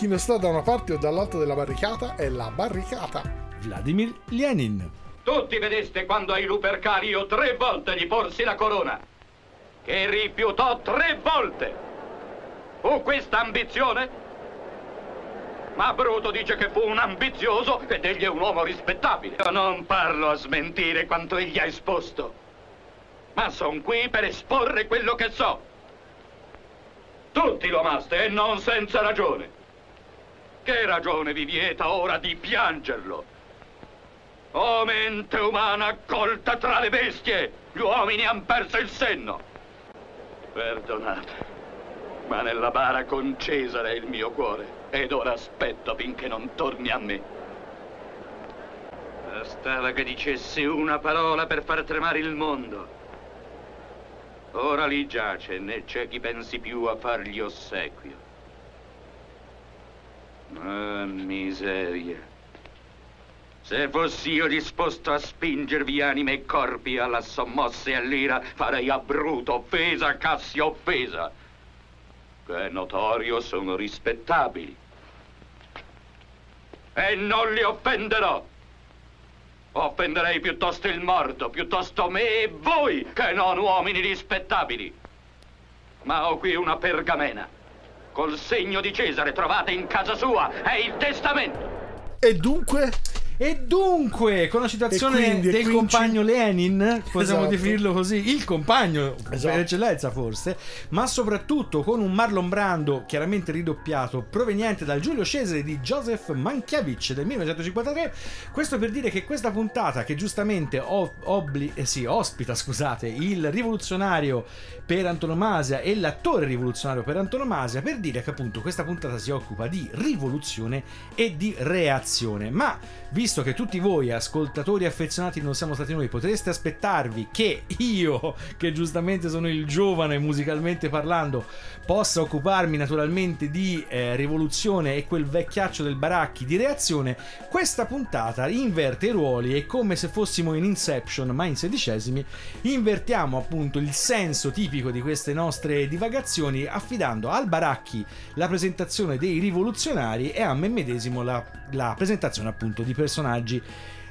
Chi non sta da una parte o dall'altra della barricata è la barricata. Vladimir Lenin. Tutti vedeste quando ai Lupercario tre volte gli porsi la corona, che rifiutò tre volte. Fu questa ambizione? Ma Bruto dice che fu un ambizioso ed egli è un uomo rispettabile. Io non parlo a smentire quanto egli ha esposto, ma son qui per esporre quello che so. Tutti lo amaste e non senza ragione. Che ragione vi vieta ora di piangerlo? O mente umana colta tra le bestie, gli uomini han perso il senno. Perdonate, ma nella bara con Cesare è il mio cuore ed ora aspetto finché non torni a me. Bastava che dicessi una parola per far tremare il mondo. Ora lì giace, né c'è chi pensi più a fargli ossequio. Ah, miseria. Se fossi io disposto a spingervi anime e corpi alla sommossa e all'ira, farei a Bruto offesa, a Cassio offesa. Che è notorio sono rispettabili. E non li offenderò. Offenderei piuttosto il morto, piuttosto me e voi, che non uomini rispettabili. Ma ho qui una pergamena. Col segno di Cesare trovate in casa sua. È il testamento. E dunque, E dunque, con la citazione quindi- del compagno Lenin, possiamo Esatto. definirlo così, il compagno Esatto. per eccellenza forse, ma soprattutto con un Marlon Brando chiaramente ridoppiato proveniente dal Giulio Cesare di Joseph Mankiewicz del 1953. Questo per dire che questa puntata che giustamente o- obli- eh sì, ospita, scusate, il rivoluzionario per antonomasia e l'attore rivoluzionario per antonomasia, per dire che appunto questa puntata si occupa di rivoluzione e di reazione. Ma visto che tutti voi, ascoltatori affezionati, non siamo stati noi, potreste aspettarvi che io, che giustamente sono il giovane musicalmente parlando, possa occuparmi naturalmente di eh, rivoluzione e quel vecchiaccio del baracchi di reazione, questa puntata inverte i ruoli e come se fossimo in Inception, ma in sedicesimi, invertiamo appunto il senso tipico di queste nostre divagazioni affidando al baracchi la presentazione dei rivoluzionari e a me medesimo la, la presentazione appunto di personaggi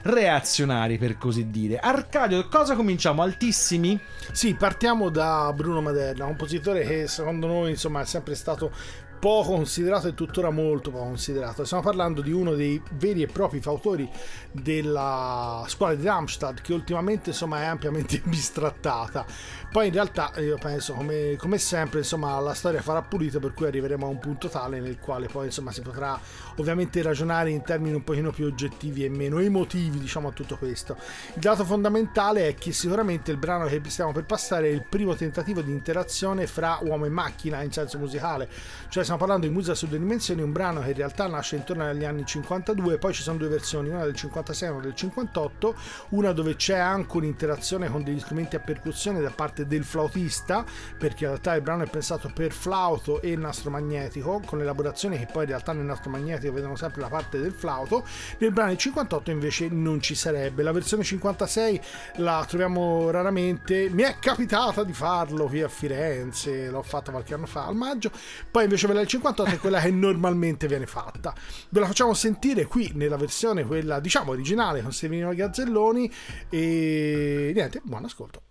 reazionari per così dire. Arcadio, cosa cominciamo? Altissimi? sì, partiamo da Bruno Maderna, un compositore che secondo noi insomma è sempre stato poco considerato e tuttora molto poco considerato. Stiamo parlando di uno dei veri e propri fautori della scuola di Darmstadt che ultimamente insomma è ampiamente bistrattata. Poi in realtà io penso come, come sempre insomma la storia farà pulito per cui arriveremo a un punto tale nel quale poi insomma si potrà ovviamente ragionare in termini un pochino più oggettivi e meno emotivi diciamo a tutto questo. Il dato fondamentale è che sicuramente il brano che stiamo per passare è il primo tentativo di interazione fra uomo e macchina in senso musicale, cioè stiamo parlando di Musica su due dimensioni, un brano che in realtà nasce intorno agli anni 52, poi ci sono due versioni, una del 56 e una del 58, una dove c'è anche un'interazione con degli strumenti a percussione da parte del flautista, perché in realtà il brano è pensato per flauto e nastro magnetico, con l'elaborazione che poi in realtà nel nastro magnetico vedono sempre la parte del flauto, nel brano del 58 invece non ci sarebbe. La versione 56 la troviamo raramente, mi è capitata di farlo qui a Firenze, l'ho fatta qualche anno fa al maggio, poi invece quella del 58 è quella che normalmente viene fatta. Ve la facciamo sentire qui nella versione quella diciamo originale con Severino Gazzelloni e niente, buon ascolto.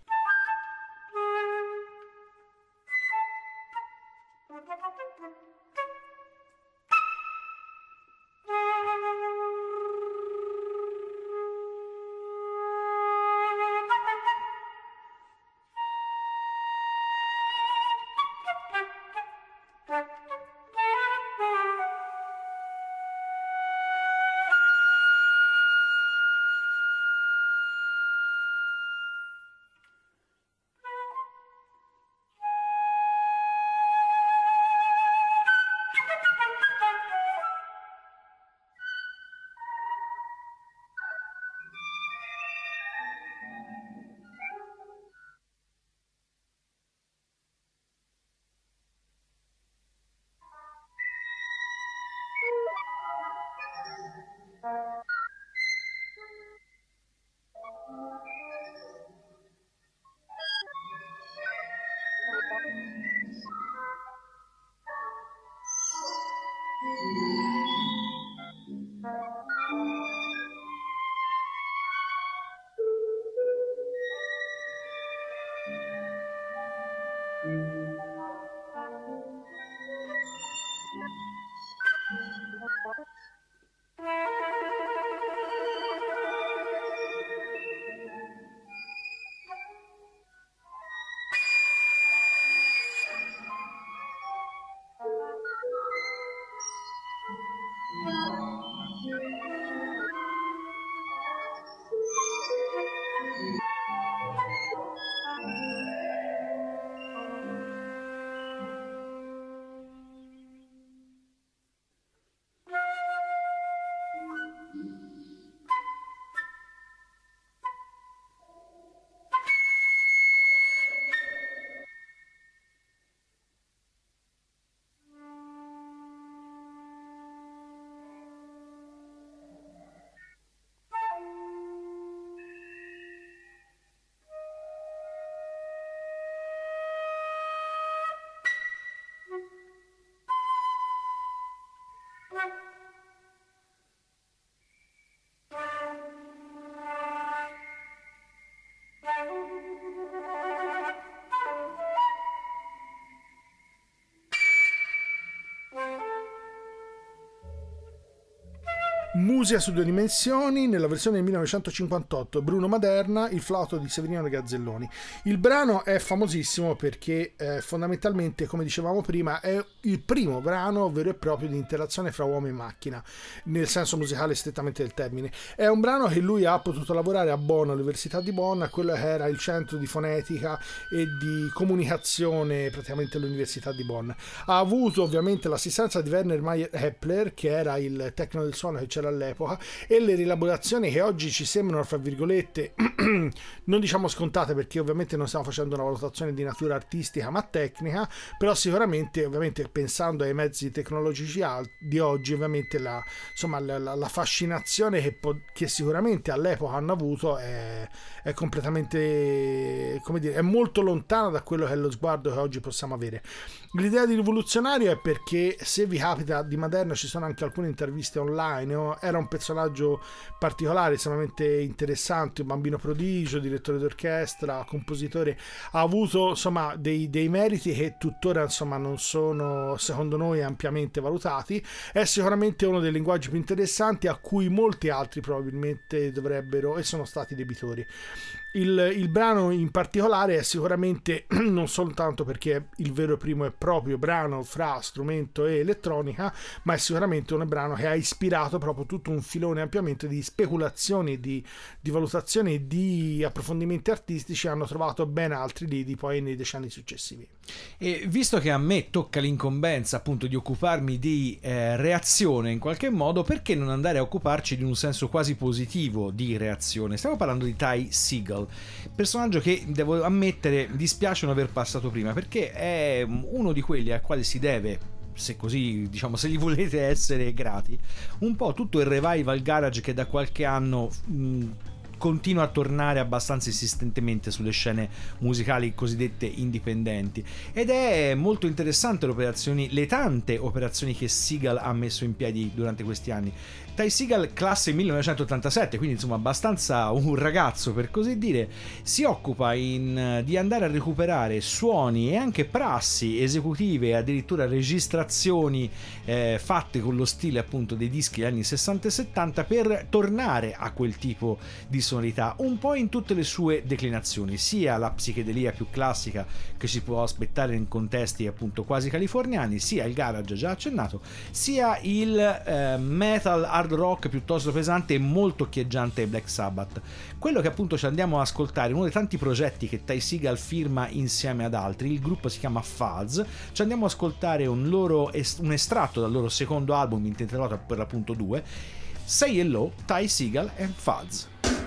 Musia su due dimensioni, nella versione del 1958, Bruno Maderna, il flauto di Severino Gazzelloni. Il brano è famosissimo perché eh, fondamentalmente, come dicevamo prima, è il primo brano vero e proprio di interazione fra uomo e macchina, nel senso musicale strettamente del termine. È un brano che lui ha potuto lavorare a Bonn, all'Università di Bonn, a quello che era il centro di fonetica e di comunicazione praticamente all'Università di Bonn. Ha avuto ovviamente l'assistenza di Werner Mayer Hepler, che era il tecnico del suono che c'era all'epoca, e le rielaborazioni che oggi ci sembrano, fra virgolette, non diciamo scontate perché ovviamente non stiamo facendo una valutazione di natura artistica ma tecnica, però sicuramente ovviamente pensando ai mezzi tecnologici di oggi, ovviamente la, insomma, la, la, la fascinazione che, po- che, sicuramente all'epoca hanno avuto è, è completamente, come dire, è molto lontana da quello che è lo sguardo che oggi possiamo avere. L'idea di rivoluzionario è perché se vi capita di Maderna ci sono anche alcune interviste online, era un personaggio particolare, estremamente interessante, un bambino prodigio, direttore d'orchestra, compositore, ha avuto insomma dei, dei meriti che tuttora insomma non sono secondo noi ampiamente valutati, è sicuramente uno dei linguaggi più interessanti a cui molti altri probabilmente dovrebbero e sono stati debitori. Il, il, brano in particolare è sicuramente non soltanto perché è il vero primo e proprio brano fra strumento e elettronica, ma è sicuramente un brano che ha ispirato proprio tutto un filone ampiamente di speculazioni, di, di valutazioni e di approfondimenti artistici hanno trovato ben altri lidi poi nei decenni successivi. E visto che a me tocca l'incombenza appunto di occuparmi di eh, reazione in qualche modo, perché non andare a occuparci di un senso quasi positivo di reazione? Stiamo parlando di Ty Seagal, personaggio che devo ammettere dispiace non aver passato prima perché è uno di quelli a quali si deve se così diciamo se gli volete essere grati un po' tutto il revival garage che da qualche anno mh, continua a tornare abbastanza insistentemente sulle scene musicali cosiddette indipendenti. Ed è molto interessante le tante operazioni che Seagal ha messo in piedi durante questi anni Ty Seagal, classe 1987, quindi insomma abbastanza un ragazzo per così dire, si occupa in, di andare a recuperare suoni e anche prassi esecutive addirittura registrazioni eh, fatte con lo stile appunto dei dischi degli anni 60 e 70 per tornare a quel tipo di sonorità, un po' in tutte le sue declinazioni, sia la psichedelia più classica che si può aspettare in contesti appunto quasi californiani, sia il garage già accennato, sia il eh, metal hard hard rock piuttosto pesante e molto occhieggiante Black Sabbath. Quello che appunto ci andiamo ad ascoltare, uno dei tanti progetti che Ty Seagal firma insieme ad altri, il gruppo si chiama Fuzz, ci andiamo ad ascoltare un, loro, un estratto dal loro secondo album intitolato per l'appunto 2, Say Hello, Ty Seagal and Fuzz.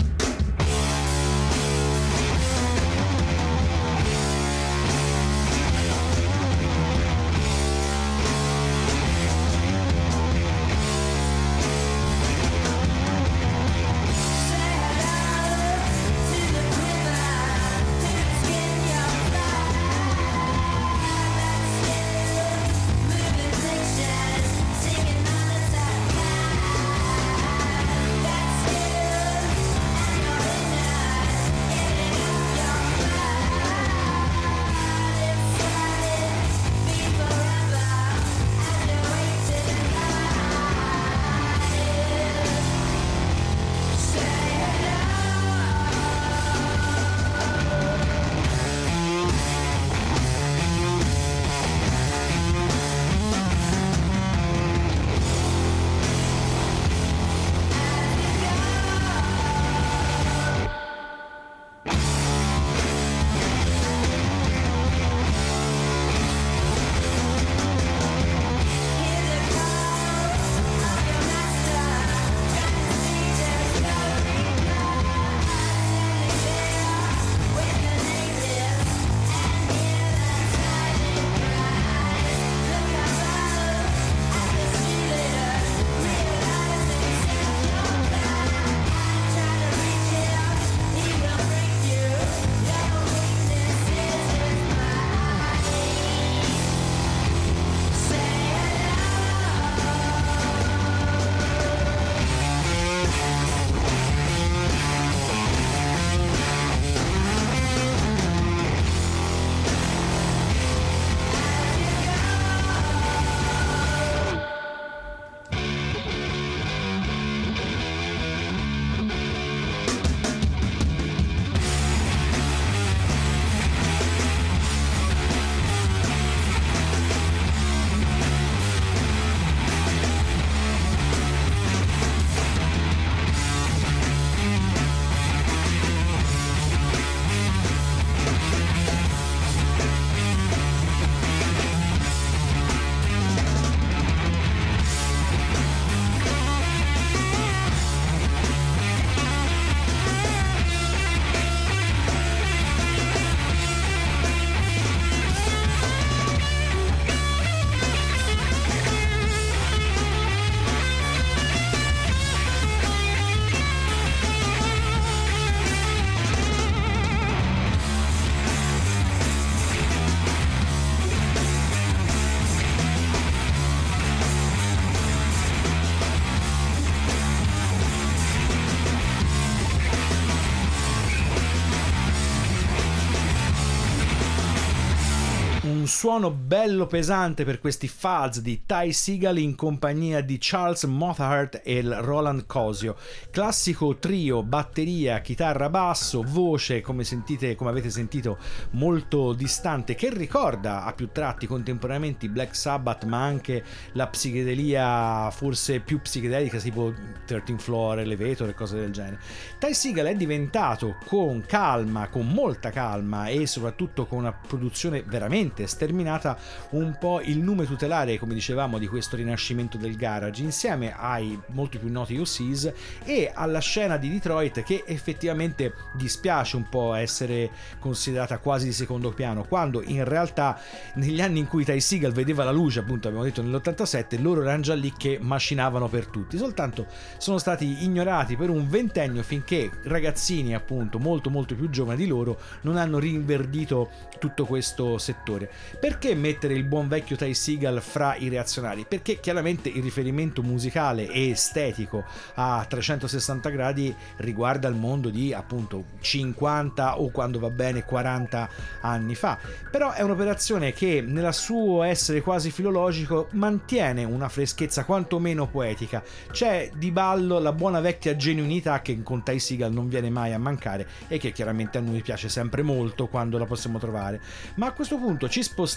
Suono bello pesante per questi fuzz di Ty Seagal in compagnia di Charles Mothart e Roland Cosio. Classico trio, batteria, chitarra, basso, voce, come sentite, come avete sentito, molto distante, che ricorda a più tratti contemporaneamente Black Sabbath, ma anche la psichedelia forse più psichedelica, tipo 13 Floor, Elevator e cose del genere. Ty Seagal è diventato con calma, con molta calma e soprattutto con una produzione veramente sterminata un po' il nome tutelare, come dicevamo, di questo rinascimento del garage, insieme ai molto più noti OCs e alla scena di Detroit che effettivamente dispiace un po' essere considerata quasi di secondo piano, quando in realtà negli anni in cui Ty Seagal vedeva la luce, appunto abbiamo detto nell'87, loro erano già lì che macinavano per tutti, soltanto sono stati ignorati per un ventennio finché ragazzini appunto molto molto più giovani di loro non hanno rinverdito tutto questo settore. Perché mettere il buon vecchio Ty Seagal fra i reazionari? Perché chiaramente il riferimento musicale e estetico a 360 gradi riguarda il mondo di appunto 50 o quando va bene 40 anni fa. Però è un'operazione che nel suo essere quasi filologico mantiene una freschezza quantomeno poetica. C'è di ballo la buona vecchia genuinità che con Ty Seagal non viene mai a mancare e che chiaramente a noi piace sempre molto quando la possiamo trovare. Ma a questo punto ci spostiamo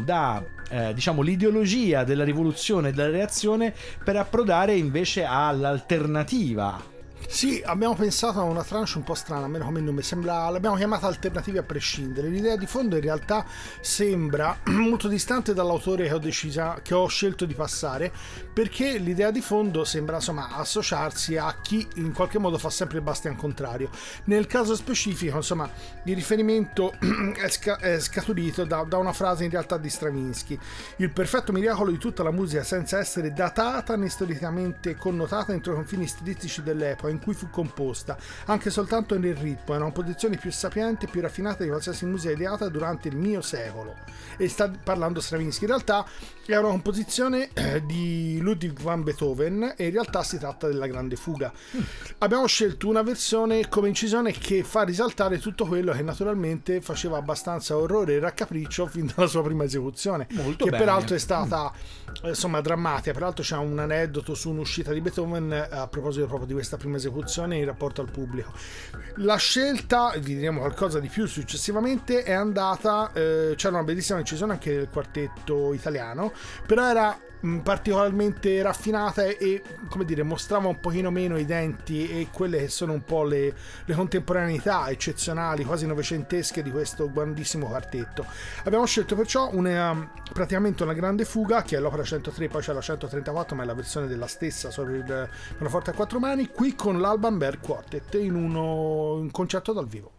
da eh, diciamo l'ideologia della rivoluzione e della reazione per approdare invece all'alternativa sì, abbiamo pensato a una tranche un po' strana, almeno come nome, sembra, l'abbiamo chiamata alternativa a prescindere. L'idea di fondo in realtà sembra molto distante dall'autore che ho, decisa, che ho scelto di passare, perché l'idea di fondo sembra insomma associarsi a chi in qualche modo fa sempre il bastian contrario. Nel caso specifico, insomma, il riferimento è, sca- è scaturito da, da, una frase in realtà di Stravinsky: il perfetto miracolo di tutta la musica senza essere datata né storicamente connotata entro i confini stilistici dell'epoca cui fu composta, anche soltanto nel ritmo, era una posizione più sapiente e più raffinata di qualsiasi musica ideata durante il mio secolo. E sta parlando Stravinsky. In realtà è una composizione eh, di Ludwig van Beethoven e in realtà si tratta della grande fuga. Mm. Abbiamo scelto una versione come incisione che fa risaltare tutto quello che naturalmente faceva abbastanza orrore e raccapriccio fin dalla sua prima esecuzione, Molto che bene. peraltro è stata mm. insomma drammatica. Peraltro c'è un aneddoto su un'uscita di Beethoven eh, a proposito proprio di questa prima esecuzione in rapporto al pubblico. La scelta, vi diremo qualcosa di più successivamente, è andata, eh, c'era una bellissima incisione anche del quartetto italiano, però era particolarmente raffinata e, come dire mostrava un pochino meno i denti e quelle che sono un po' le, le contemporaneità eccezionali quasi novecentesche di questo grandissimo quartetto. Abbiamo scelto perciò una, praticamente una grande fuga che è l'opera 103 poi c'è la 134 ma è la versione della stessa solo il pianoforte a quattro mani qui con l'Alban Berg Quartet in uno, un concerto dal vivo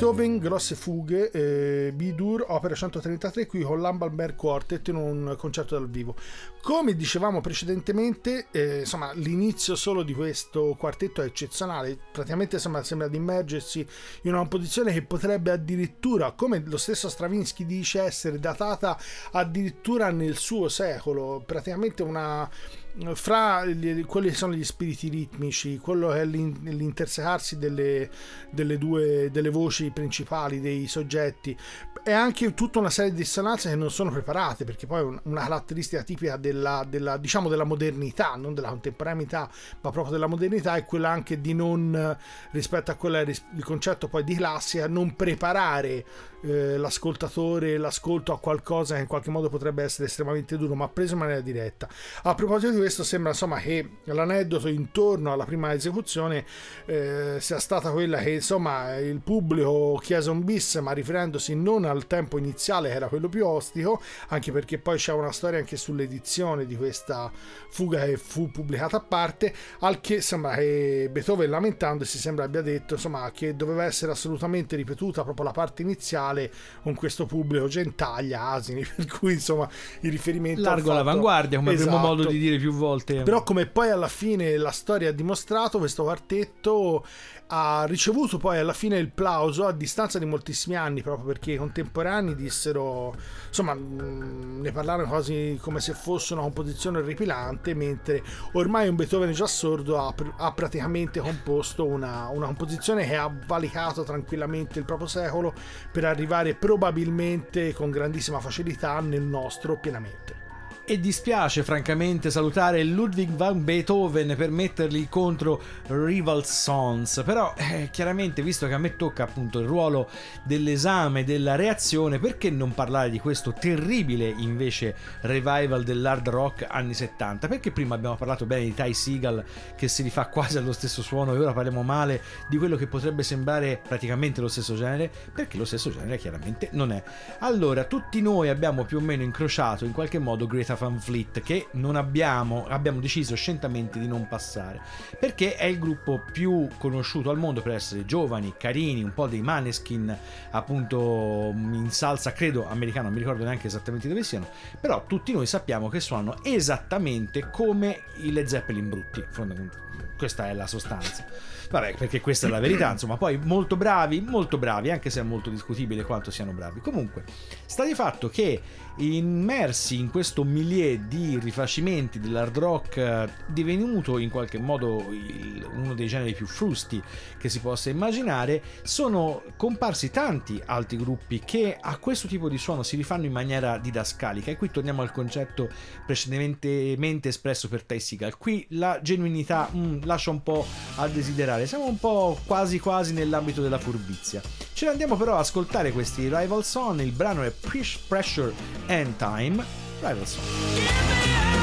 Beethoven, grosse fughe, eh, B-Dur, opera 133 qui con l'Ambalberg Quartet in un concerto dal vivo. Come dicevamo precedentemente, eh, insomma, l'inizio solo di questo quartetto è eccezionale, praticamente insomma, sembra di immergersi in una composizione che potrebbe addirittura, come lo stesso Stravinsky dice, essere datata addirittura nel suo secolo, praticamente una fra gli, quelli che sono gli spiriti ritmici, quello che è l'intersecarsi delle, delle due delle voci principali dei soggetti, è anche tutta una serie di dissonanze che non sono preparate, perché poi una caratteristica tipica della, della, diciamo della modernità, non della contemporaneità, ma proprio della modernità, è quella anche di non, rispetto a quella il concetto poi di classica, non preparare eh, l'ascoltatore, l'ascolto a qualcosa che in qualche modo potrebbe essere estremamente duro, ma preso in maniera diretta. A proposito di questo, sembra insomma che l'aneddoto intorno alla prima esecuzione eh, sia stata quella che insomma il pubblico chiese un bis, ma riferendosi non al tempo iniziale che era quello più ostico, anche perché poi c'è una storia anche sull'edizione di questa fuga che fu pubblicata a parte, al che sembra che Beethoven lamentandosi sembra abbia detto insomma che doveva essere assolutamente ripetuta proprio la parte iniziale con questo pubblico gentaglia, asini, per cui insomma il riferimento... Largo all'avanguardia, come esatto. avremo modo di dire più volte. Però come poi alla fine la storia ha dimostrato, questo quartetto ha ricevuto poi alla fine il plauso a distanza di moltissimi anni, proprio perché i contemporanei dissero, insomma, mm, ne parlarono quasi come se fosse una composizione orripilante, mentre ormai un Beethoven già sordo ha, ha praticamente composto una, una, composizione che ha valicato tranquillamente il proprio secolo per arrivare probabilmente con grandissima facilità nel nostro pienamente e dispiace francamente salutare Ludwig van Beethoven per metterli contro Rival Sons. Però eh, chiaramente visto che a me tocca appunto il ruolo dell'esame della reazione perché non parlare di questo terribile invece revival dell'hard rock anni 70 perché prima abbiamo parlato bene di Ty Seagal che si rifà quasi allo stesso suono e ora parliamo male di quello che potrebbe sembrare praticamente lo stesso genere perché lo stesso genere chiaramente non è. Allora tutti noi abbiamo più o meno incrociato in qualche modo Greta Van Fleet che non abbiamo, abbiamo deciso scientemente di non passare perché è il gruppo più conosciuto al mondo per essere giovani, carini, un po' dei maneskin appunto in salsa credo americano, non mi ricordo neanche esattamente dove siano, però tutti noi sappiamo che suonano esattamente come i Led Zeppelin brutti, questa è la sostanza. Vabbè, perché questa è la verità, insomma, poi molto bravi, molto bravi, anche se è molto discutibile quanto siano bravi. Comunque, sta di fatto che immersi in questo milieu di rifacimenti dell'hard rock eh, divenuto in qualche modo il, uno dei generi più frusti che si possa immaginare, sono comparsi tanti altri gruppi che a questo tipo di suono si rifanno in maniera didascalica e qui torniamo al concetto precedentemente espresso per Ty Seagal. Qui la genuinità mm, lascia un po' a desiderare, siamo un po' quasi quasi nell'ambito della furbizia. Ce ne andiamo però ad ascoltare questi Rival Song, il brano è Pressure and Time, Rival Song.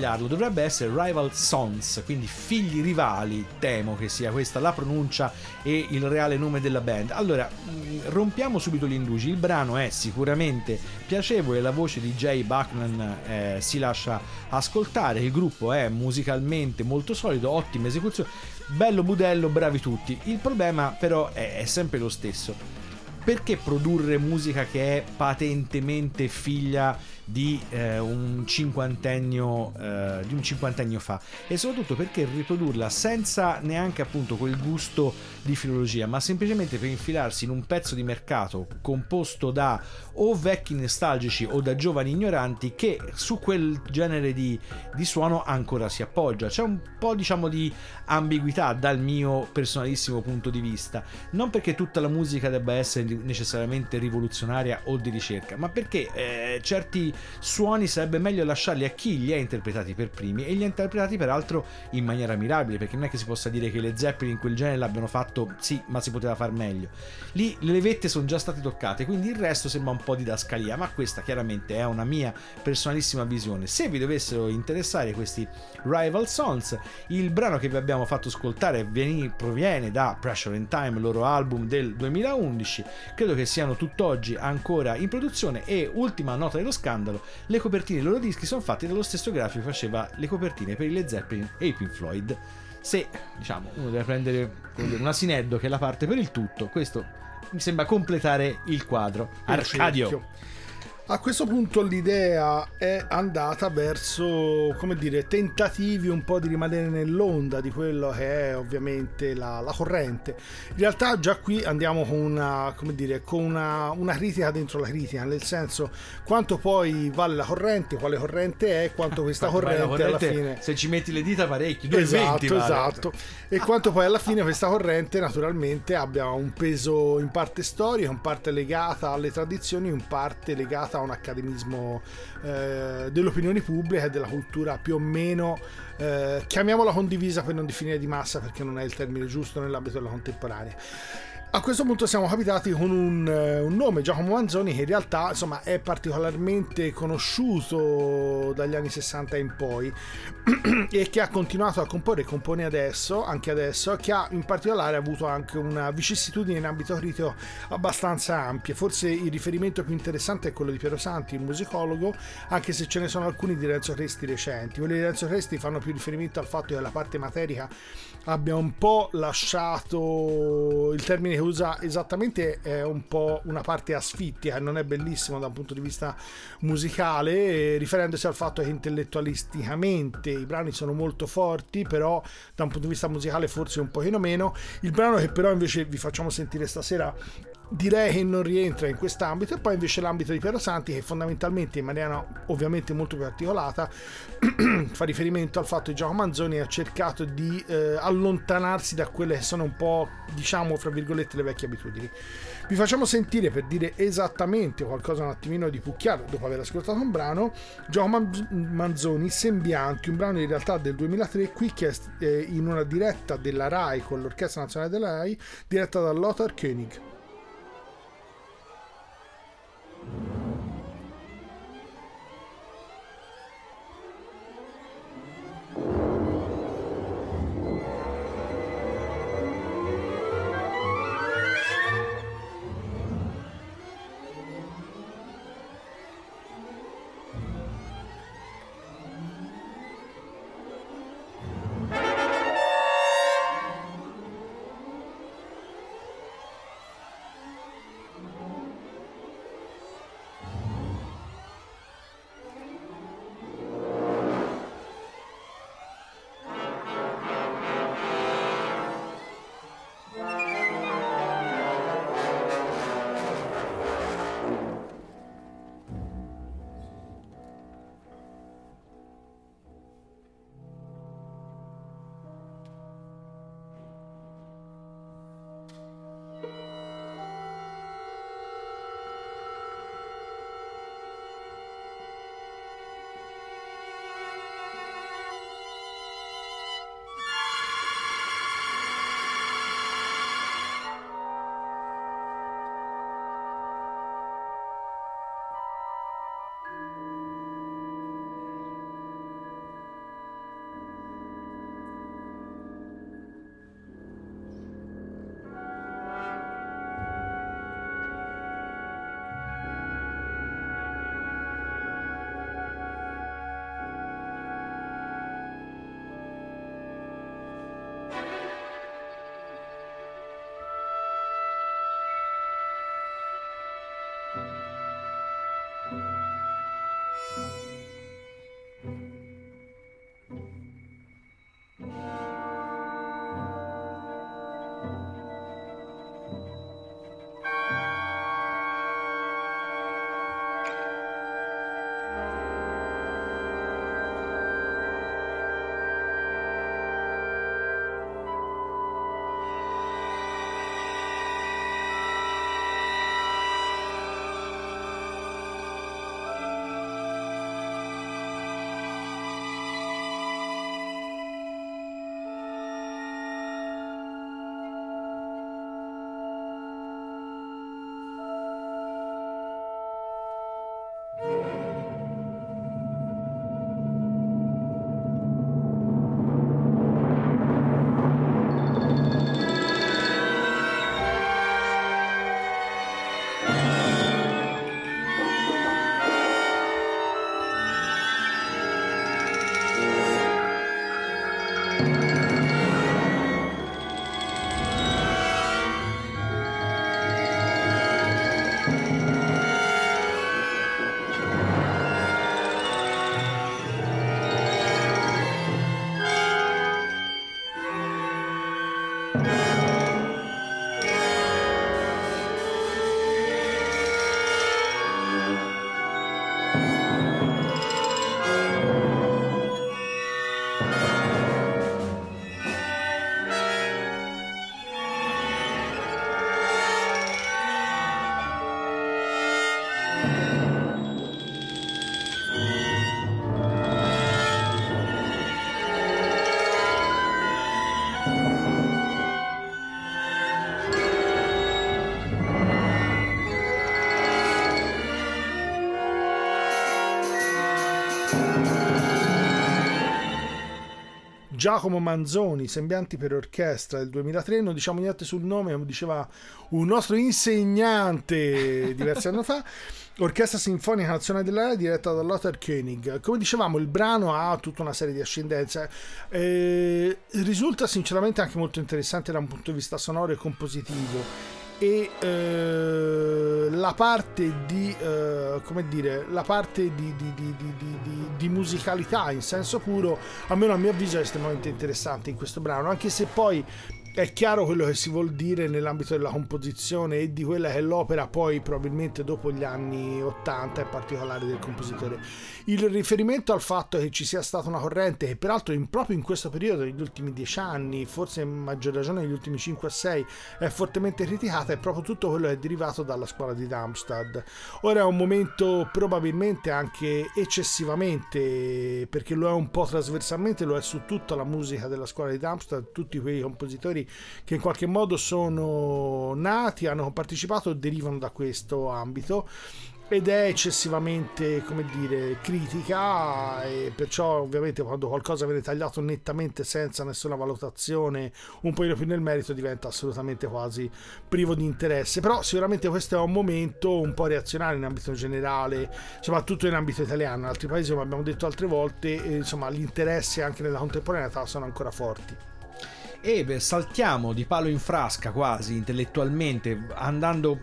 Sbagliarlo, dovrebbe essere Rival Sons, quindi figli rivali, temo che sia questa la pronuncia e il reale nome della band. Allora, mh, rompiamo subito gli indugi, il brano è sicuramente piacevole, la voce di Jay Buckman eh, si lascia ascoltare, il gruppo è musicalmente molto solido, ottima esecuzione, bello budello, bravi tutti. Il problema però è, è sempre lo stesso. Perché produrre musica che è patentemente figlia di eh, un cinquantennio eh, di un cinquantennio fa. E soprattutto perché riprodurla senza neanche appunto quel gusto di filologia ma semplicemente per infilarsi in un pezzo di mercato composto da o vecchi nostalgici o da giovani ignoranti che su quel genere di, di suono ancora si appoggia. C'è un po' diciamo di ambiguità dal mio personalissimo punto di vista. Non perché tutta la musica debba essere necessariamente rivoluzionaria o di ricerca ma perché eh, certi suoni sarebbe meglio lasciarli a chi li ha interpretati per primi e li ha interpretati peraltro in maniera mirabile perché non è che si possa dire che le Zeppelin in quel genere l'abbiano fatto sì ma si poteva far meglio. Lì le levette sono già state toccate quindi il resto sembra un po' didascalia ma questa chiaramente è una mia personalissima visione. Se vi dovessero interessare questi Rival Sons il brano che vi abbiamo fatto ascoltare viene, proviene da Pressure in Time loro album del 2011 credo che siano tutt'oggi ancora in produzione e ultima nota dello scandalo le copertine dei loro dischi sono fatte dallo stesso grafico che faceva le copertine per i Led Zeppelin e i Pink Floyd. Se diciamo uno deve prendere un asineddo che è la parte per il tutto, questo mi sembra completare il quadro. Arcadio. A questo punto l'idea è andata verso, come dire, tentativi un po' di rimanere nell'onda di quello che è ovviamente la, la corrente. In realtà già qui andiamo con una, come dire, con una, una, critica dentro la critica, nel senso quanto poi vale la corrente, quale corrente è, quanto questa corrente, corrente, alla fine... Se ci metti le dita parecchio, esatto, vale. esatto. E quanto poi alla fine questa corrente naturalmente abbia un peso in parte storico, in parte legata alle tradizioni, in parte legata un accademismo eh, dell'opinione pubblica e della cultura più o meno eh, chiamiamola condivisa per non definire di massa perché non è il termine giusto nell'ambito della contemporanea a questo punto siamo capitati con un, eh, un, nome, Giacomo Manzoni, che in realtà insomma, è particolarmente conosciuto dagli anni 60 in poi e che ha continuato a comporre compone adesso, anche adesso, che ha in particolare avuto anche una vicissitudine in ambito critico abbastanza ampia. Forse il riferimento più interessante è quello di Piero Santi, il musicologo, anche se ce ne sono alcuni di Renzo Cresti recenti. Quelli di Renzo Cresti fanno più riferimento al fatto che la parte materica abbia un po' lasciato il termine che usa esattamente è un po' una parte asfittica non è bellissimo da un punto di vista musicale riferendosi al fatto che intellettualisticamente i brani sono molto forti però da un punto di vista musicale forse un pochino meno. Il brano che però invece vi facciamo sentire stasera direi che non rientra in quest'ambito. E poi invece l'ambito di Piero Santi che fondamentalmente in maniera ovviamente molto più articolata fa riferimento al fatto che Giacomo Manzoni ha cercato di eh, allontanarsi da quelle che sono un po' diciamo fra virgolette le vecchie abitudini. Vi facciamo sentire per dire esattamente qualcosa un attimino di più chiaro dopo aver ascoltato un brano Giacomo Manzoni Sembianti un brano in realtà del 2003 qui che è eh, in una diretta della RAI con l'Orchestra Nazionale della RAI diretta da Lothar Koenig ああ。Giacomo Manzoni, Sembianti per orchestra del 2003, non diciamo niente sul nome, come diceva un nostro insegnante diversi anni fa. Orchestra Sinfonica Nazionale dell'Aria diretta da Lothar Koenig. Come dicevamo, il brano ha tutta una serie di ascendenze. Eh, risulta sinceramente anche molto interessante da un punto di vista sonoro e compositivo e eh, la parte di eh, come dire la parte di, di, di, di, musicalità in senso puro almeno a mio avviso è estremamente interessante in questo brano anche se poi è chiaro quello che si vuol dire nell'ambito della composizione e di quella che è l'opera poi probabilmente dopo gli anni 80 in particolare del compositore. Il riferimento al fatto che ci sia stata una corrente che peraltro in, proprio in questo periodo, negli ultimi dieci anni, forse in maggior ragione negli ultimi 5-6, è fortemente criticata, è proprio tutto quello che è derivato dalla scuola di Darmstadt. Ora è un momento probabilmente anche eccessivamente, perché lo è un po' trasversalmente, lo è su tutta la musica della scuola di Darmstadt, tutti quei compositori che in qualche modo sono nati, hanno partecipato, derivano da questo ambito ed è eccessivamente come dire critica e perciò ovviamente quando qualcosa viene tagliato nettamente senza nessuna valutazione un po' più nel merito diventa assolutamente quasi privo di interesse. Però sicuramente questo è un momento un po' reazionario in ambito generale soprattutto in ambito italiano. In altri paesi come abbiamo detto altre volte insomma gli interessi anche nella contemporaneità sono ancora forti e saltiamo di palo in frasca quasi intellettualmente andando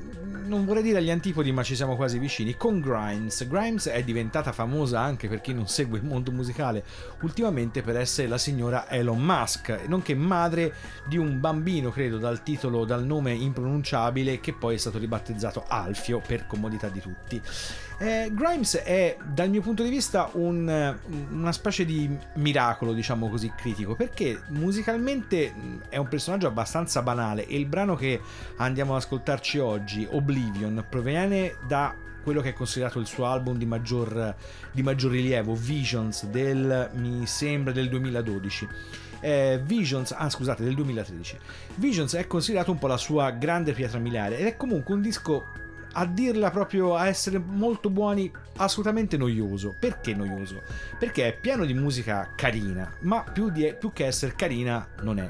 non vorrei dire agli antipodi ma ci siamo quasi vicini con Grimes. Grimes è diventata famosa anche per chi non segue il mondo musicale ultimamente per essere la signora Elon Musk nonché madre di un bambino credo dal titolo dal nome impronunciabile che poi è stato ribattezzato Alfio per comodità di tutti eh, Grimes è dal mio punto di vista un, una specie di miracolo, diciamo così, critico, perché musicalmente è un personaggio abbastanza banale e il brano che andiamo ad ascoltarci oggi, Oblivion, proviene da quello che è considerato il suo album di maggior, di maggior rilievo, Visions, del, mi sembra del 2012. Eh, Visions, ah scusate, del 2013. Visions è considerato un po' la sua grande pietra miliare ed è comunque un disco a dirla proprio a essere molto buoni, assolutamente noioso. Perché noioso? Perché è pieno di musica carina, ma più, di, più che essere carina non è.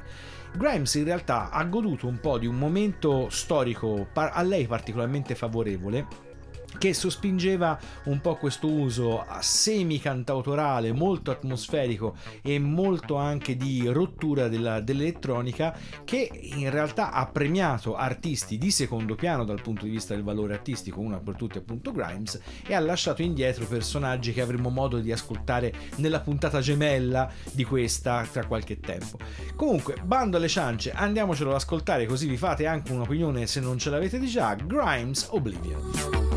Grimes in realtà ha goduto un po' di un momento storico a lei particolarmente favorevole che sospingeva un po' questo uso semi-cantautorale, molto atmosferico e molto anche di rottura della, dell'elettronica che in realtà ha premiato artisti di secondo piano dal punto di vista del valore artistico, una per tutti appunto Grimes, e ha lasciato indietro personaggi che avremo modo di ascoltare nella puntata gemella di questa tra qualche tempo. Comunque, bando alle ciance, andiamocelo ad ascoltare così vi fate anche un'opinione se non ce l'avete già, Grimes Oblivion.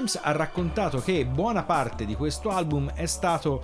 Grimes ha raccontato che buona parte di questo album è stato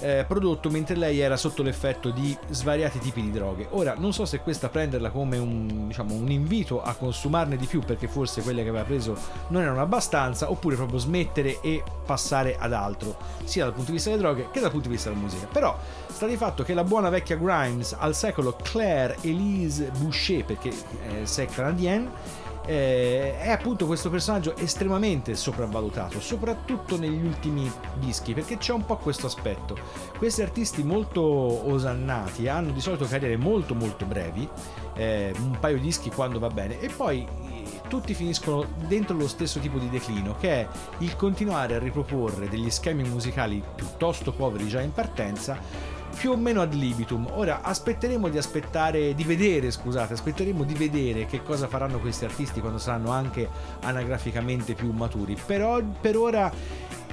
eh, prodotto mentre lei era sotto l'effetto di svariati tipi di droghe. Ora, non so se questa prenderla come un, diciamo, un invito a consumarne di più perché forse quelle che aveva preso non erano abbastanza, oppure proprio smettere e passare ad altro, sia dal punto di vista delle droghe che dal punto di vista della musica. Però sta di fatto che la buona vecchia Grimes al secolo Claire Elise Boucher, perché eh, sei canadienne, eh, è appunto questo personaggio estremamente sopravvalutato, soprattutto negli ultimi dischi, perché c'è un po' questo aspetto. Questi artisti molto osannati hanno di solito carriere molto molto brevi, eh, un paio di dischi quando va bene, e poi eh, tutti finiscono dentro lo stesso tipo di declino, che è il continuare a riproporre degli schemi musicali piuttosto poveri già in partenza più o meno ad libitum. Ora aspetteremo di aspettare, di vedere, scusate, aspetteremo di vedere che cosa faranno questi artisti quando saranno anche anagraficamente più maturi. Però per ora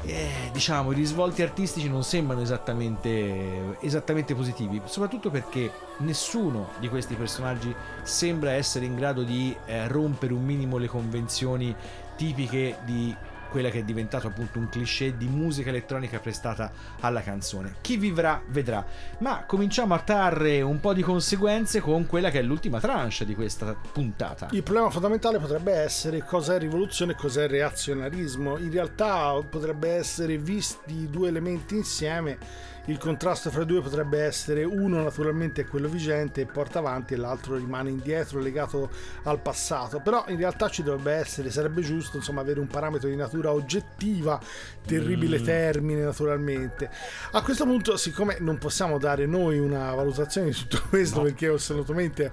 eh, diciamo i risvolti artistici non sembrano esattamente, esattamente positivi, soprattutto perché nessuno di questi personaggi sembra essere in grado di eh, rompere un minimo le convenzioni tipiche di quella che è diventato appunto un cliché di musica elettronica prestata alla canzone. Chi vivrà vedrà. Ma cominciamo a trarre un po' di conseguenze con quella che è l'ultima tranche di questa puntata. Il problema fondamentale potrebbe essere cos'è rivoluzione e cos'è reazionarismo. In realtà potrebbe essere visti i due elementi insieme il contrasto fra i due potrebbe essere uno naturalmente è quello vigente e porta avanti e l'altro rimane indietro legato al passato però in realtà ci dovrebbe essere sarebbe giusto insomma avere un parametro di natura oggettiva terribile mm. termine naturalmente a questo punto siccome non possiamo dare noi una valutazione di tutto questo no. perché assolutamente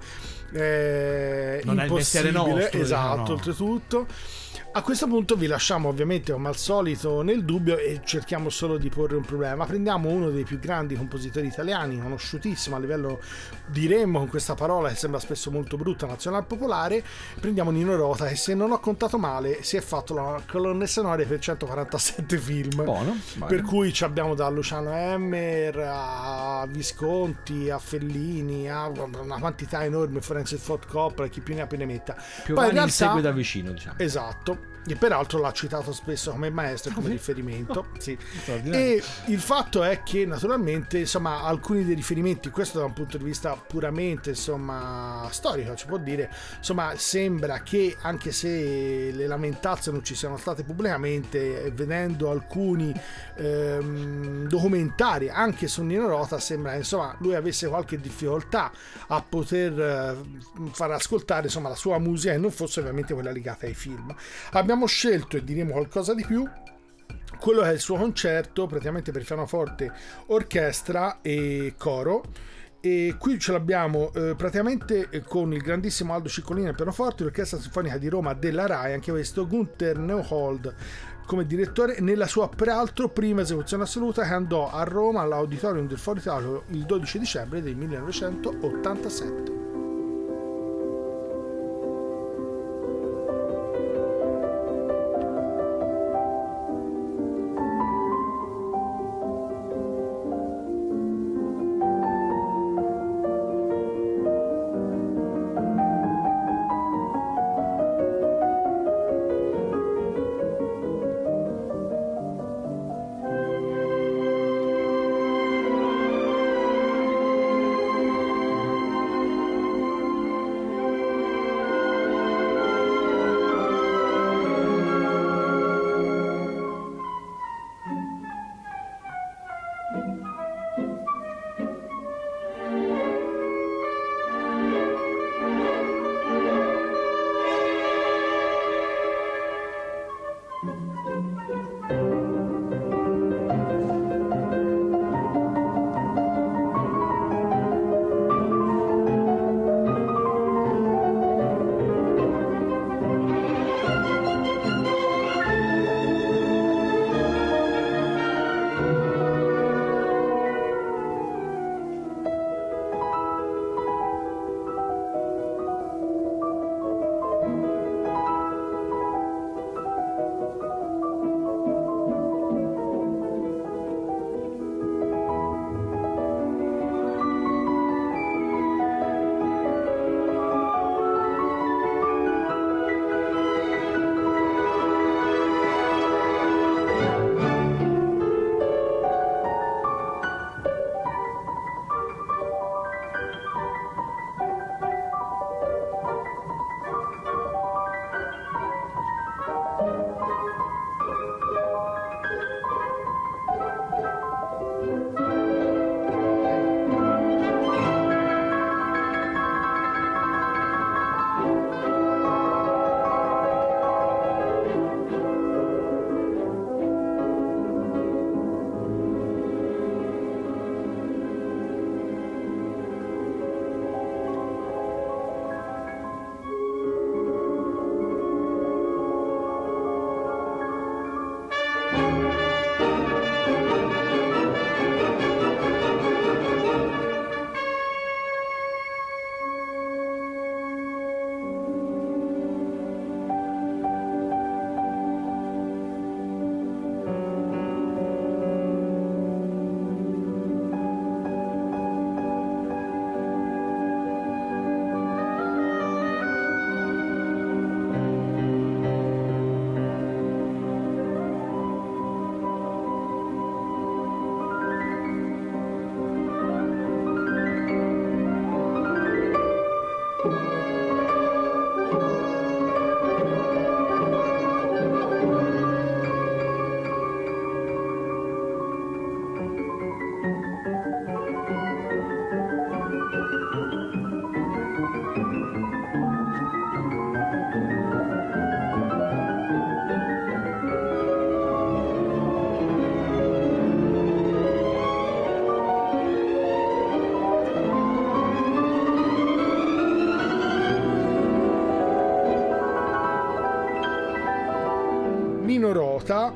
eh, non impossibile è il nostro, esatto diciamo, no. oltretutto a questo punto vi lasciamo ovviamente come al solito nel dubbio e cerchiamo solo di porre un problema. Prendiamo uno dei più grandi compositori italiani, conosciutissimo a livello, diremmo con questa parola che sembra spesso molto brutta, nazional popolare, prendiamo Nino Rota e se non ho contato male si è fatto la colonna sonora per 147 film. Buono, per cui abbiamo da Luciano Emmer a Visconti, a Fellini, a una quantità enorme, Francis Ford Coppola, chi più ne ha più ne metta. Più Poi in realtà, segue da vicino, diciamo. Esatto e peraltro l'ha citato spesso come maestro e come riferimento. Oh, sì. E il fatto è che naturalmente insomma alcuni dei riferimenti, questo da un punto di vista puramente insomma storico, si può dire, insomma sembra che anche se le lamentazze non ci siano state pubblicamente, vedendo alcuni ehm, documentari anche su Nino Rota, sembra insomma lui avesse qualche difficoltà a poter eh, far ascoltare insomma la sua musica e non fosse ovviamente quella legata ai film. Abbiamo scelto e diremo qualcosa di più quello che è il suo concerto praticamente per pianoforte, orchestra e coro e qui ce l'abbiamo eh, praticamente eh, con il grandissimo Aldo Ciccolini al pianoforte, l'Orchestra Sinfonica di Roma della RAI, anche questo Gunther Neuhold come direttore nella sua peraltro prima esecuzione assoluta che andò a Roma all'Auditorium del Foro Italia il 12 dicembre del 1987.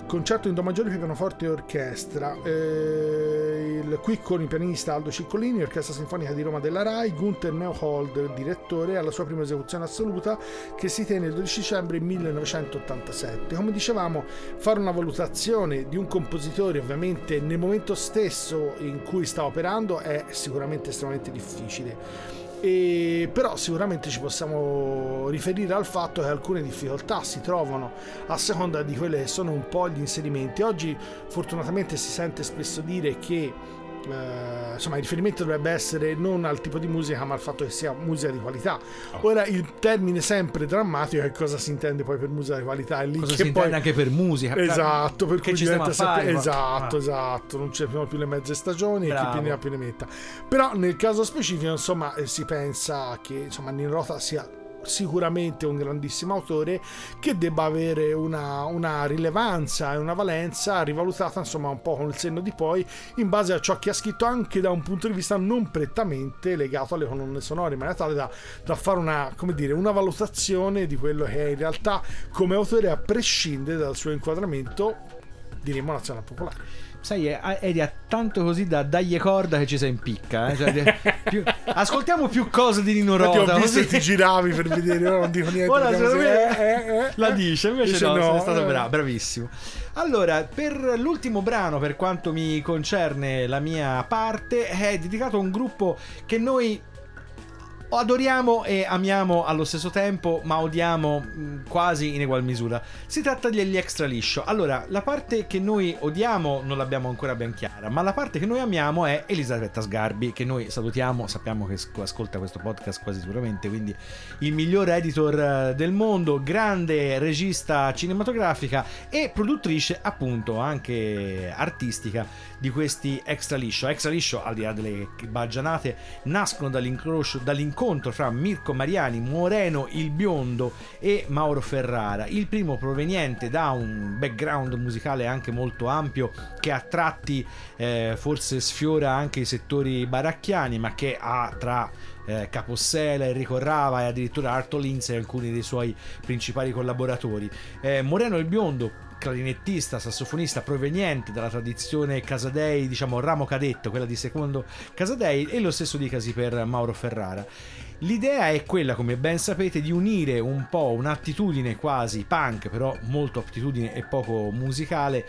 Concerto in Do maggiore per pianoforte e orchestra. Eh, il, qui con il pianista Aldo Ciccolini, Orchestra Sinfonica di Roma della RAI, Gunther Neuhold, direttore, alla sua prima esecuzione assoluta che si tiene il 12 dicembre 1987. Come dicevamo, fare una valutazione di un compositore ovviamente nel momento stesso in cui sta operando è sicuramente estremamente difficile. E però sicuramente ci possiamo riferire al fatto che alcune difficoltà si trovano a seconda di quelle che sono un po' gli inserimenti. Oggi fortunatamente si sente spesso dire che eh, insomma il riferimento dovrebbe essere non al tipo di musica ma al fatto che sia musica di qualità Oh. ora il termine sempre drammatico è cosa si intende poi per musica di qualità è lì Cosa che si poi intende anche per musica? esatto per cui ci diventa a fare, sempre ma- esatto esatto non c'è più le mezze stagioni e Bravo. chi più ne ha più ne metta però nel caso specifico insomma eh, si pensa che insomma Nirota sia sicuramente un grandissimo autore che debba avere una, una rilevanza e una valenza rivalutata insomma un po' con il senno di poi in base a ciò che ha scritto anche da un punto di vista non prettamente legato alle colonne sonore in maniera tale da, da fare una, dire, una valutazione di quello che è in realtà come autore a prescindere dal suo inquadramento diremmo nazionale popolare Sai, Edi ha tanto così da dargli corda che ci sei in picca. eh. Cioè, più- ascoltiamo più cose di Nino Infatti Rota. ho visto così- ti giravi per vedere ora non dico niente Ora, secondo se- me, eh, eh, eh. La dice, invece Dice no, no, è stato bravo, bravissimo. Allora, per l'ultimo brano, per quanto mi concerne la mia parte, è dedicato a un gruppo che noi adoriamo e amiamo allo stesso tempo, ma odiamo mh, quasi in egual misura. Si tratta degli extra liscio. Allora, la parte che noi odiamo non l'abbiamo ancora ben chiara, ma la parte che noi amiamo è Elisabetta Sgarbi, che noi salutiamo, sappiamo che sc- ascolta questo podcast quasi sicuramente, quindi il miglior editor eh, del mondo, grande regista cinematografica e produttrice appunto anche artistica di questi extra liscio. Extra liscio, al di là delle baggianate, nascono dall'incontro fra Mirko Mariani, Moreno il Biondo e Mauro Ferrara. Il primo proveniente da un background musicale anche molto ampio che a tratti eh, forse sfiora anche i settori baracchiani, ma che ha tra eh, Capossela, Enrico Rava e addirittura Arto Lindsay alcuni dei suoi principali collaboratori. Eh, Moreno il Biondo clarinettista, sassofonista proveniente dalla tradizione Casadei, diciamo ramo cadetto, quella di secondo Casadei, e lo stesso dicasi per Mauro Ferrara. L'idea è quella, come ben sapete, di unire un po' un'attitudine quasi punk, però molto attitudine e poco musicale,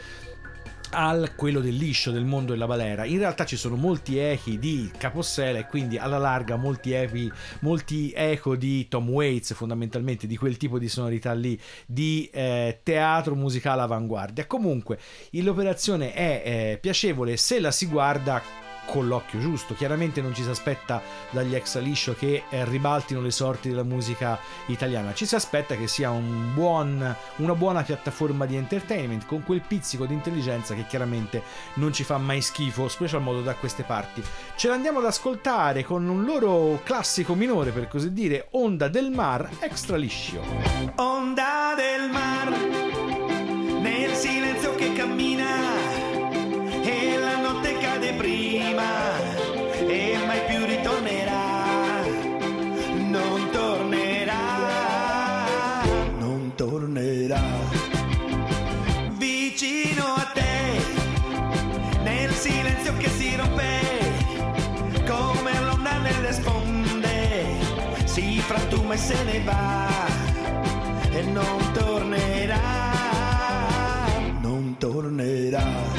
al quello del liscio del mondo della balera. In realtà ci sono molti echi di Capossela e quindi alla larga molti, echi, molti eco di Tom Waits fondamentalmente, di quel tipo di sonorità lì, di eh, teatro musicale avanguardia. Comunque l'operazione è eh, piacevole se la si guarda con l'occhio giusto. Chiaramente non ci si aspetta dagli ex liscio che eh, ribaltino le sorti della musica italiana. Ci si aspetta che sia un buon, una buona piattaforma di entertainment con quel pizzico di intelligenza che chiaramente non ci fa mai schifo, special modo da queste parti. Ce l'andiamo ad ascoltare con un loro classico minore, per così dire, Onda del Mar extra liscio. Onda del mar, nel silenzio che cammina, cade prima, e mai più ritornerà, non tornerà, non tornerà. Vicino a te, nel silenzio che si rompe, come l'onda nelle sponde, si frantuma e se ne va e non tornerà, non tornerà.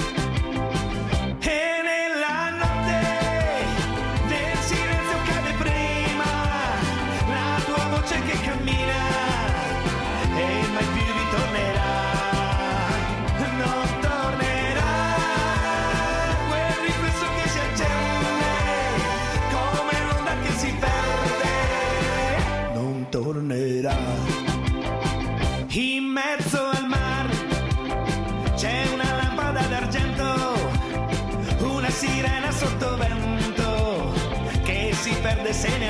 Si perde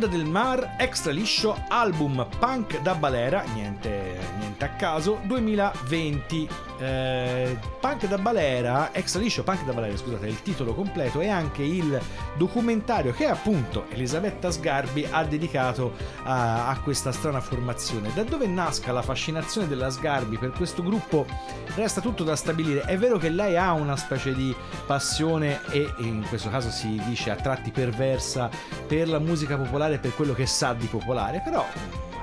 L'onda del mar, extra liscio, album punk da balera, niente, niente a caso, 2020. Eh, punk da balera, extra liscio, punk da balera, scusate, è il titolo completo e anche il documentario che appunto Elisabetta Sgarbi ha dedicato a, a questa strana formazione. Da dove nasca la fascinazione della Sgarbi per questo gruppo resta tutto da stabilire. È vero che lei ha una specie di passione e in questo caso si dice a tratti perversa per la musica popolare per quello che sa di popolare, però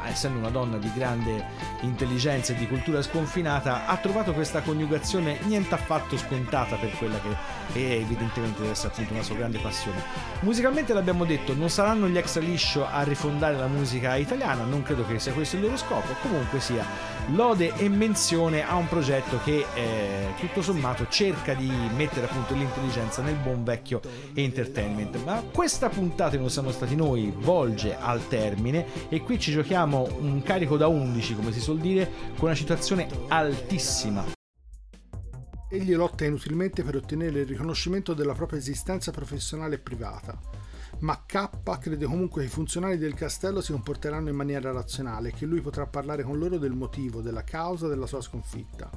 essendo una donna di grande intelligenza e di cultura sconfinata, ha trovato questa coniugazione niente affatto scontata per quella che è evidentemente deve essere appunto una sua grande passione. Musicalmente l'abbiamo detto, non saranno gli extra liscio a rifondare la musica italiana, non credo che sia questo il loro scopo, comunque sia lode e menzione a un progetto che eh, tutto sommato cerca di mettere appunto l'intelligenza nel buon vecchio entertainment. Ma questa puntata non siamo stati noi, volge al termine e qui ci giochiamo un carico da 11 come si suol dire con una situazione altissima. Egli lotta inutilmente per ottenere il riconoscimento della propria esistenza professionale e privata. Ma K crede comunque che i funzionari del castello si comporteranno in maniera razionale e che lui potrà parlare con loro del motivo, della causa della sua sconfitta.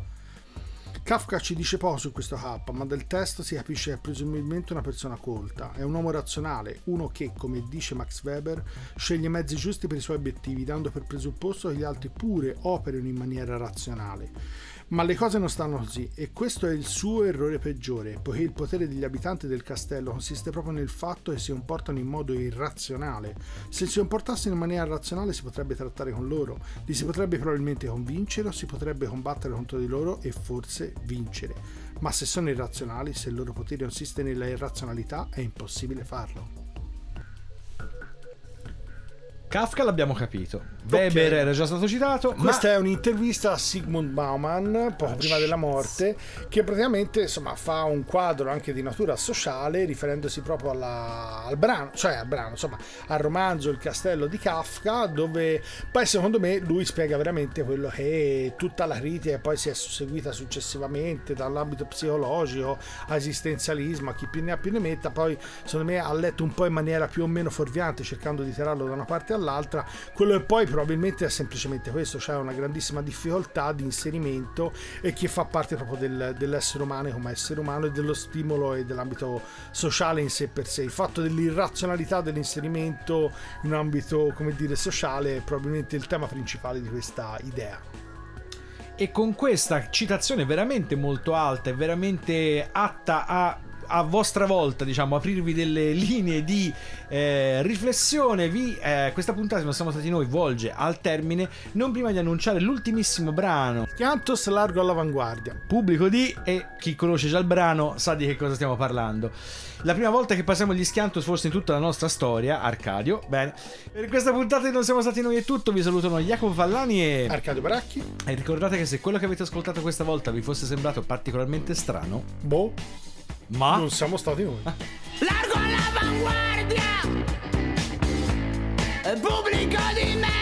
Kafka ci dice poco su questo K, ma del testo si capisce che è presumibilmente una persona colta, è un uomo razionale, uno che, come dice Max Weber, sceglie i mezzi giusti per i suoi obiettivi, dando per presupposto che gli altri pure operino in maniera razionale. Ma le cose non stanno così e questo è il suo errore peggiore, poiché il potere degli abitanti del castello consiste proprio nel fatto che si comportano in modo irrazionale. Se si comportassero in maniera razionale si potrebbe trattare con loro, li si potrebbe probabilmente convincere o si potrebbe combattere contro di loro e forse vincere. Ma se sono irrazionali, se il loro potere consiste nella irrazionalità, è impossibile farlo. Kafka l'abbiamo capito. Weber era già stato citato. Questa ma... è un'intervista a Sigmund Bauman, poco prima della morte, che praticamente insomma, fa un quadro anche di natura sociale, riferendosi proprio alla, al brano, cioè al brano, insomma, al romanzo Il castello di Kafka, dove poi secondo me lui spiega veramente quello che tutta la critica poi si è seguita successivamente, dall'ambito psicologico a esistenzialismo, a chi più ne ha più ne metta, poi secondo me ha letto un po' in maniera più o meno fuorviante, cercando di tirarlo da una parte all'altra, quello che poi probabilmente è semplicemente questo, cioè una grandissima difficoltà di inserimento e che fa parte proprio del, dell'essere umano come essere umano e dello stimolo e dell'ambito sociale in sé per sé. Il fatto dell'irrazionalità dell'inserimento in un ambito, come dire, sociale è probabilmente il tema principale di questa idea. E con questa citazione veramente molto alta e veramente atta a a vostra volta, diciamo, aprirvi delle linee di eh, riflessione. Vi, eh, questa puntata, non siamo stati noi, volge al termine. Non prima di annunciare l'ultimissimo brano. Cantos largo all'avanguardia. Pubblico di e chi conosce già il brano sa di che cosa stiamo parlando. La prima volta che passiamo gli Schiantos forse in tutta la nostra storia, Arcadio. Bene, per questa puntata di non siamo stati noi è tutto. Vi salutano Jacopo Vallani e Arcadio Baracchi. E ricordate che se quello che avete ascoltato questa volta vi fosse sembrato particolarmente strano, boh, ma non siamo stati noi. Largo all'avanguardia, pubblico di me.